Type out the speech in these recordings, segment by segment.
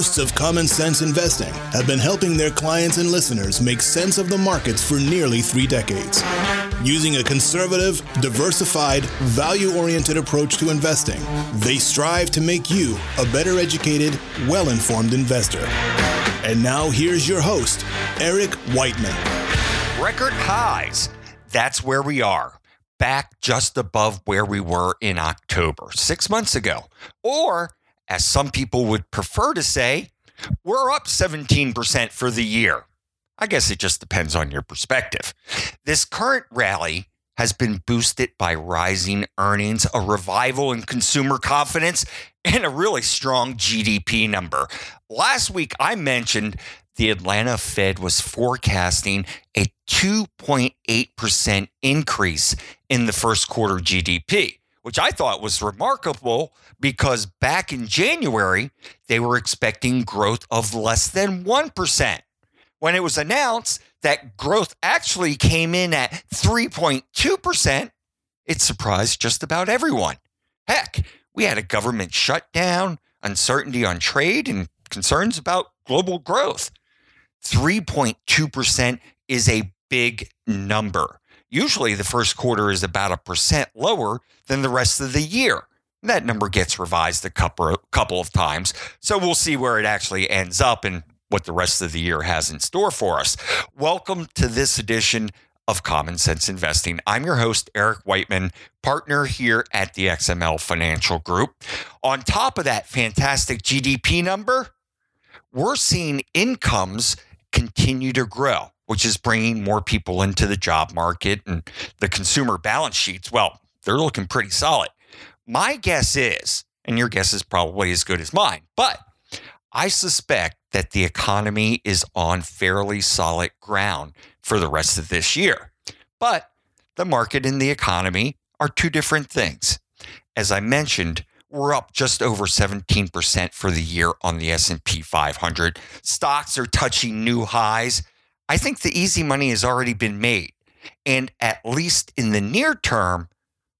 hosts of Common Sense Investing have been helping their clients and listeners make sense of the markets for nearly three decades. Using a conservative, diversified, value oriented approach to investing, they strive to make you a better educated, well informed investor. And now here's your host, Eric Whiteman. Record highs. That's where we are. Back just above where we were in October, six months ago. Or as some people would prefer to say, we're up 17% for the year. I guess it just depends on your perspective. This current rally has been boosted by rising earnings, a revival in consumer confidence, and a really strong GDP number. Last week, I mentioned the Atlanta Fed was forecasting a 2.8% increase in the first quarter GDP which I thought was remarkable because back in January, they were expecting growth of less than 1%. When it was announced that growth actually came in at 3.2%, it surprised just about everyone. Heck, we had a government shutdown, uncertainty on trade, and concerns about global growth. 3.2% is a big number. Usually the first quarter is about a percent lower than the rest of the year. That number gets revised a couple, of times. So we'll see where it actually ends up and what the rest of the year has in store for us. Welcome to this edition of Common Sense Investing. I'm your host, Eric Whiteman, partner here at the XML Financial Group. On top of that fantastic GDP number, we're seeing incomes continue to grow which is bringing more people into the job market and the consumer balance sheets. Well, they're looking pretty solid. My guess is, and your guess is probably as good as mine, but I suspect that the economy is on fairly solid ground for the rest of this year. But the market and the economy are two different things. As I mentioned, we're up just over 17% for the year on the S&P 500. Stocks are touching new highs. I think the easy money has already been made. And at least in the near term,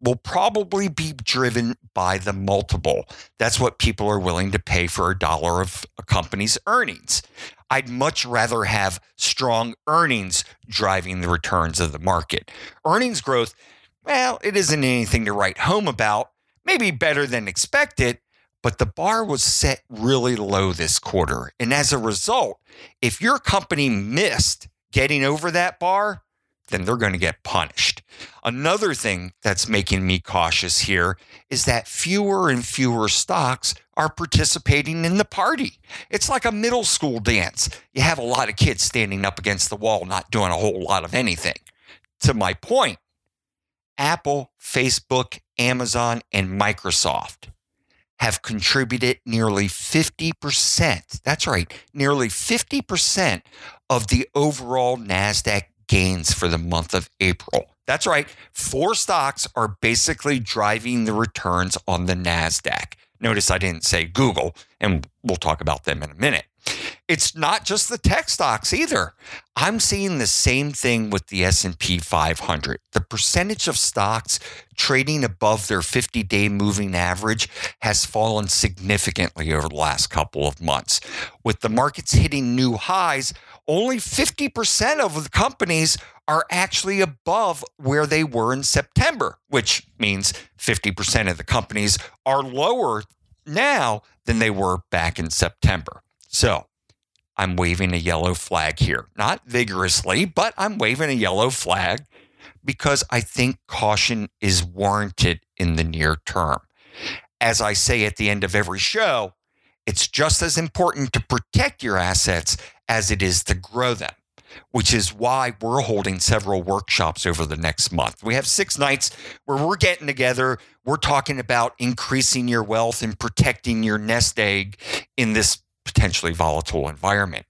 will probably be driven by the multiple. That's what people are willing to pay for a dollar of a company's earnings. I'd much rather have strong earnings driving the returns of the market. Earnings growth, well, it isn't anything to write home about, maybe better than expected, but the bar was set really low this quarter. And as a result, if your company missed getting over that bar, then they're going to get punished. Another thing that's making me cautious here is that fewer and fewer stocks are participating in the party. It's like a middle school dance. You have a lot of kids standing up against the wall, not doing a whole lot of anything. To my point, Apple, Facebook, Amazon, and Microsoft have contributed nearly 50%. That's right, nearly 50% of the overall NASDAQ gains for the month of April. That's right, four stocks are basically driving the returns on the NASDAQ. Notice I didn't say Google, and we'll talk about them in a minute. It's not just the tech stocks either. I'm seeing the same thing with the S&P 500. The percentage of stocks trading above their 50-day moving average has fallen significantly over the last couple of months. With the markets hitting new highs, only 50% of the companies are actually above where they were in September, which means 50% of the companies are lower now than they were back in September. So, I'm waving a yellow flag here. Not vigorously, but I'm waving a yellow flag because I think caution is warranted in the near term. As I say at the end of every show, it's just as important to protect your assets as it is to grow them, which is why we're holding several workshops over the next month. We have six nights where we're getting together. We're talking about increasing your wealth and protecting your nest egg in this potentially volatile environment.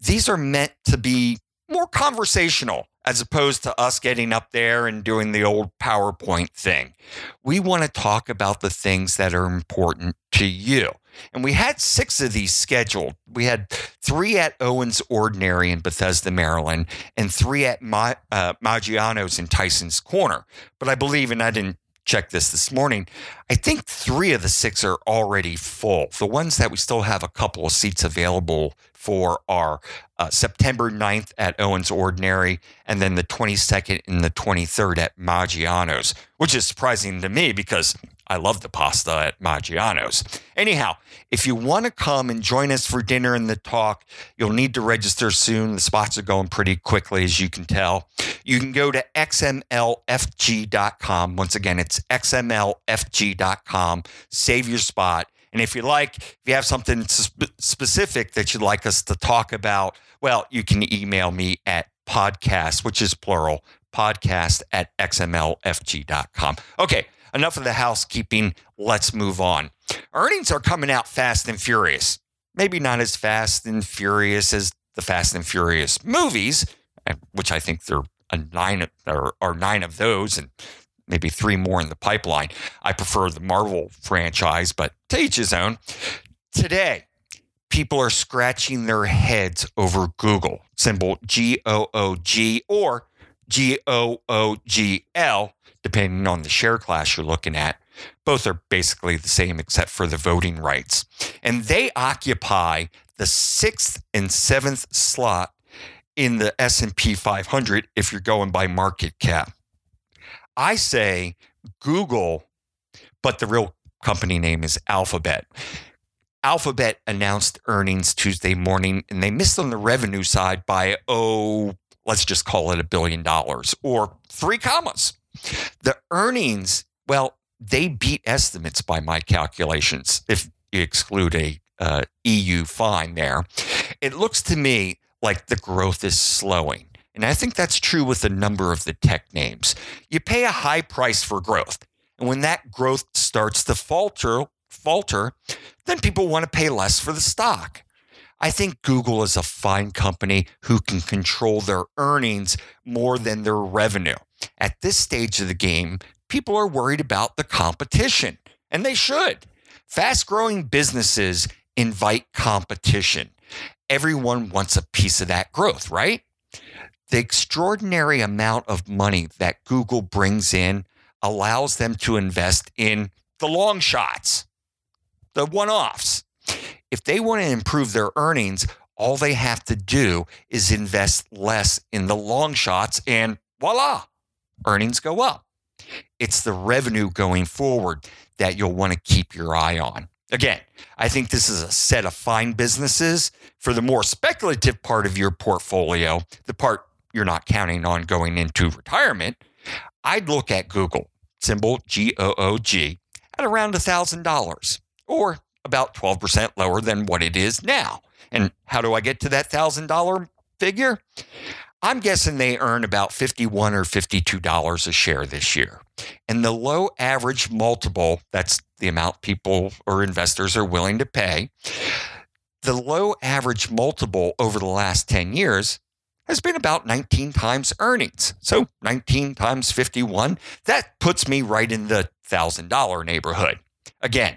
These are meant to be more conversational as opposed to us getting up there and doing the old PowerPoint thing. We want to talk about the things that are important to you. And we had six of these scheduled. We had three at Owen's Ordinary in Bethesda, Maryland, and three at Ma- uh, Maggiano's in Tysons Corner. But I believe, and I didn't check this this morning. I think three of the six are already full. The ones that we still have a couple of seats available for are uh, September 9th at Owen's Ordinary, and then the 22nd and the 23rd at Maggiano's, which is surprising to me because I love the pasta at Maggiano's. Anyhow, if you want to come and join us for dinner and the talk, you'll need to register soon. The spots are going pretty quickly, as you can tell. You can go to xmlfg.com. Once again, it's xmlfg.com. Save your spot. And if you like, if you have something sp- specific that you'd like us to talk about, well, you can email me at podcast, which is plural, podcast at xmlfg.com. Okay, enough of the housekeeping. Let's move on. Earnings are coming out fast and furious. Maybe not as fast and furious as the Fast and Furious movies, which I think there are nine or, or nine of those, and maybe three more in the pipeline. I prefer the Marvel franchise, but to each his own. Today, people are scratching their heads over Google, symbol G O O G or G O O G L, depending on the share class you're looking at. Both are basically the same except for the voting rights. And they occupy the sixth and seventh slot in the S&P 500 if you're going by market cap. I say Google, but the real company name is Alphabet. Alphabet announced earnings Tuesday morning and they missed on the revenue side by, oh, let's just call it a billion dollars or three commas. The earnings, well, they beat estimates by my calculations. If you exclude a uh, EU fine there, it looks to me like the growth is slowing. And I think that's true with a number of the tech names. You pay a high price for growth. And when that growth starts to falter, falter, then people want to pay less for the stock. I think Google is a fine company who can control their earnings more than their revenue. At this stage of the game, people are worried about the competition, and they should. Fast growing businesses invite competition. Everyone wants a piece of that growth, right? The extraordinary amount of money that Google brings in allows them to invest in the long shots, the one offs. If they want to improve their earnings, all they have to do is invest less in the long shots, and voila, earnings go up. It's the revenue going forward that you'll want to keep your eye on. Again, I think this is a set of fine businesses. For the more speculative part of your portfolio, the part you're not counting on going into retirement, I'd look at Google, symbol G O O G, at around $1,000 or about 12% lower than what it is now. And how do I get to that $1,000 figure? I'm guessing they earn about 51 or $52 a share this year. And the low average multiple, that's the amount people or investors are willing to pay, the low average multiple over the last 10 years has been about 19 times earnings. So 19 times 51, that puts me right in the $1,000 neighborhood. Again,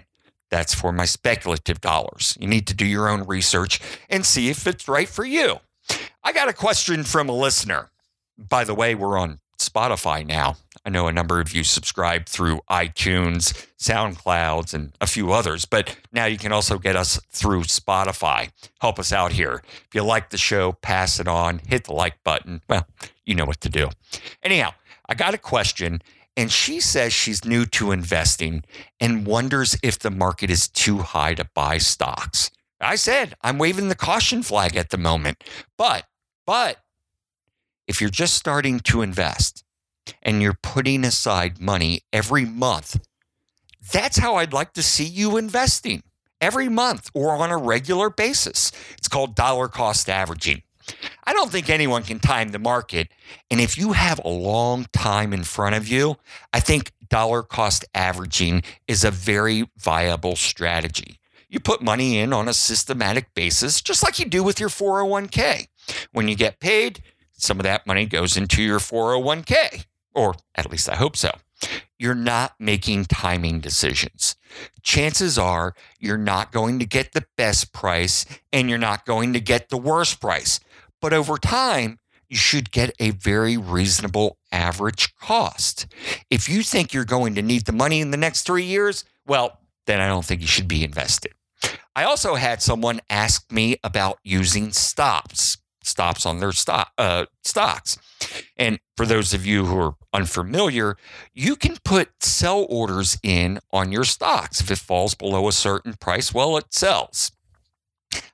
that's for my speculative dollars. You need to do your own research and see if it's right for you. I got a question from a listener. By the way, we're on Spotify now. I know a number of you subscribe through iTunes, SoundClouds, and a few others, but now you can also get us through Spotify. Help us out here. If you like the show, pass it on, hit the like button. Well, you know what to do. Anyhow, I got a question, and she says she's new to investing and wonders if the market is too high to buy stocks. I said I'm waving the caution flag at the moment. But, but if you're just starting to invest and you're putting aside money every month, that's how I'd like to see you investing every month or on a regular basis. It's called dollar cost averaging. I don't think anyone can time the market. And if you have a long time in front of you, I think dollar cost averaging is a very viable strategy. You put money in on a systematic basis, just like you do with your 401k. When you get paid, some of that money goes into your 401k, or at least I hope so. You're not making timing decisions. Chances are you're not going to get the best price and you're not going to get the worst price. But over time, you should get a very reasonable average cost. If you think you're going to need the money in the next three years, well, then I don't think you should be invested. I also had someone ask me about using stops, stops on their stock, uh, stocks. And for those of you who are unfamiliar, you can put sell orders in on your stocks. If it falls below a certain price, well, it sells.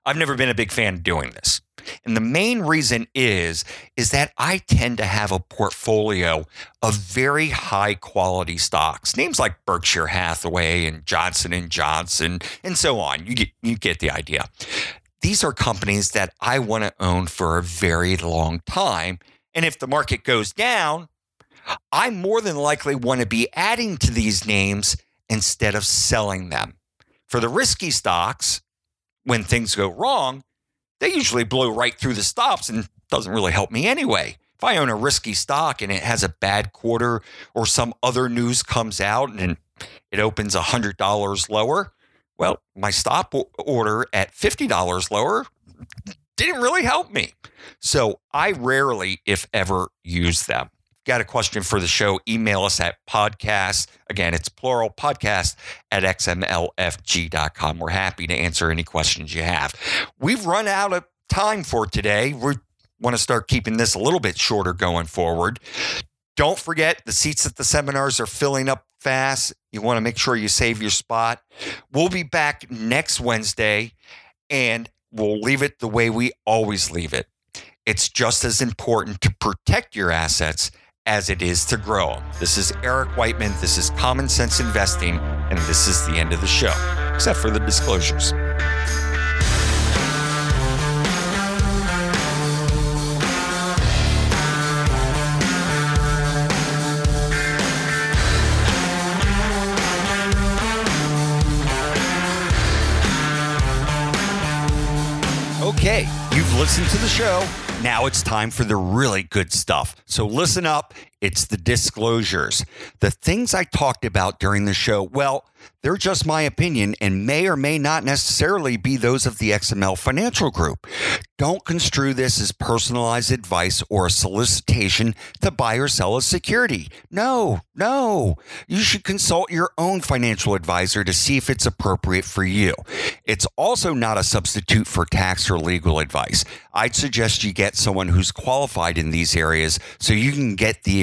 I've never been a big fan of doing this. And the main reason is is that I tend to have a portfolio of very high quality stocks. Names like Berkshire Hathaway and Johnson and Johnson and so on. You get you get the idea. These are companies that I want to own for a very long time. And if the market goes down, I more than likely want to be adding to these names instead of selling them. For the risky stocks, when things go wrong, they usually blow right through the stops and doesn't really help me anyway. If I own a risky stock and it has a bad quarter or some other news comes out and it opens $100 lower, well, my stop order at $50 lower didn't really help me. So I rarely, if ever, use them got a question for the show, email us at podcast. Again, it's plural podcast at xmlfg.com. We're happy to answer any questions you have. We've run out of time for today. We want to start keeping this a little bit shorter going forward. Don't forget the seats at the seminars are filling up fast. You want to make sure you save your spot. We'll be back next Wednesday and we'll leave it the way we always leave it. It's just as important to protect your assets as it is to grow. This is Eric Whiteman. This is Common Sense Investing, and this is the end of the show, except for the disclosures. You've to the show. Now it's time for the really good stuff. So listen up. It's the disclosures. The things I talked about during the show, well, they're just my opinion and may or may not necessarily be those of the XML Financial Group. Don't construe this as personalized advice or a solicitation to buy or sell a security. No, no. You should consult your own financial advisor to see if it's appropriate for you. It's also not a substitute for tax or legal advice. I'd suggest you get someone who's qualified in these areas so you can get the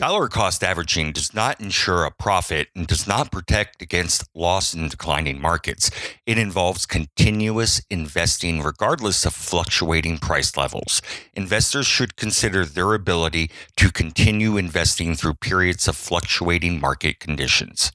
Dollar cost averaging does not ensure a profit and does not protect against loss in declining markets. It involves continuous investing regardless of fluctuating price levels. Investors should consider their ability to continue investing through periods of fluctuating market conditions.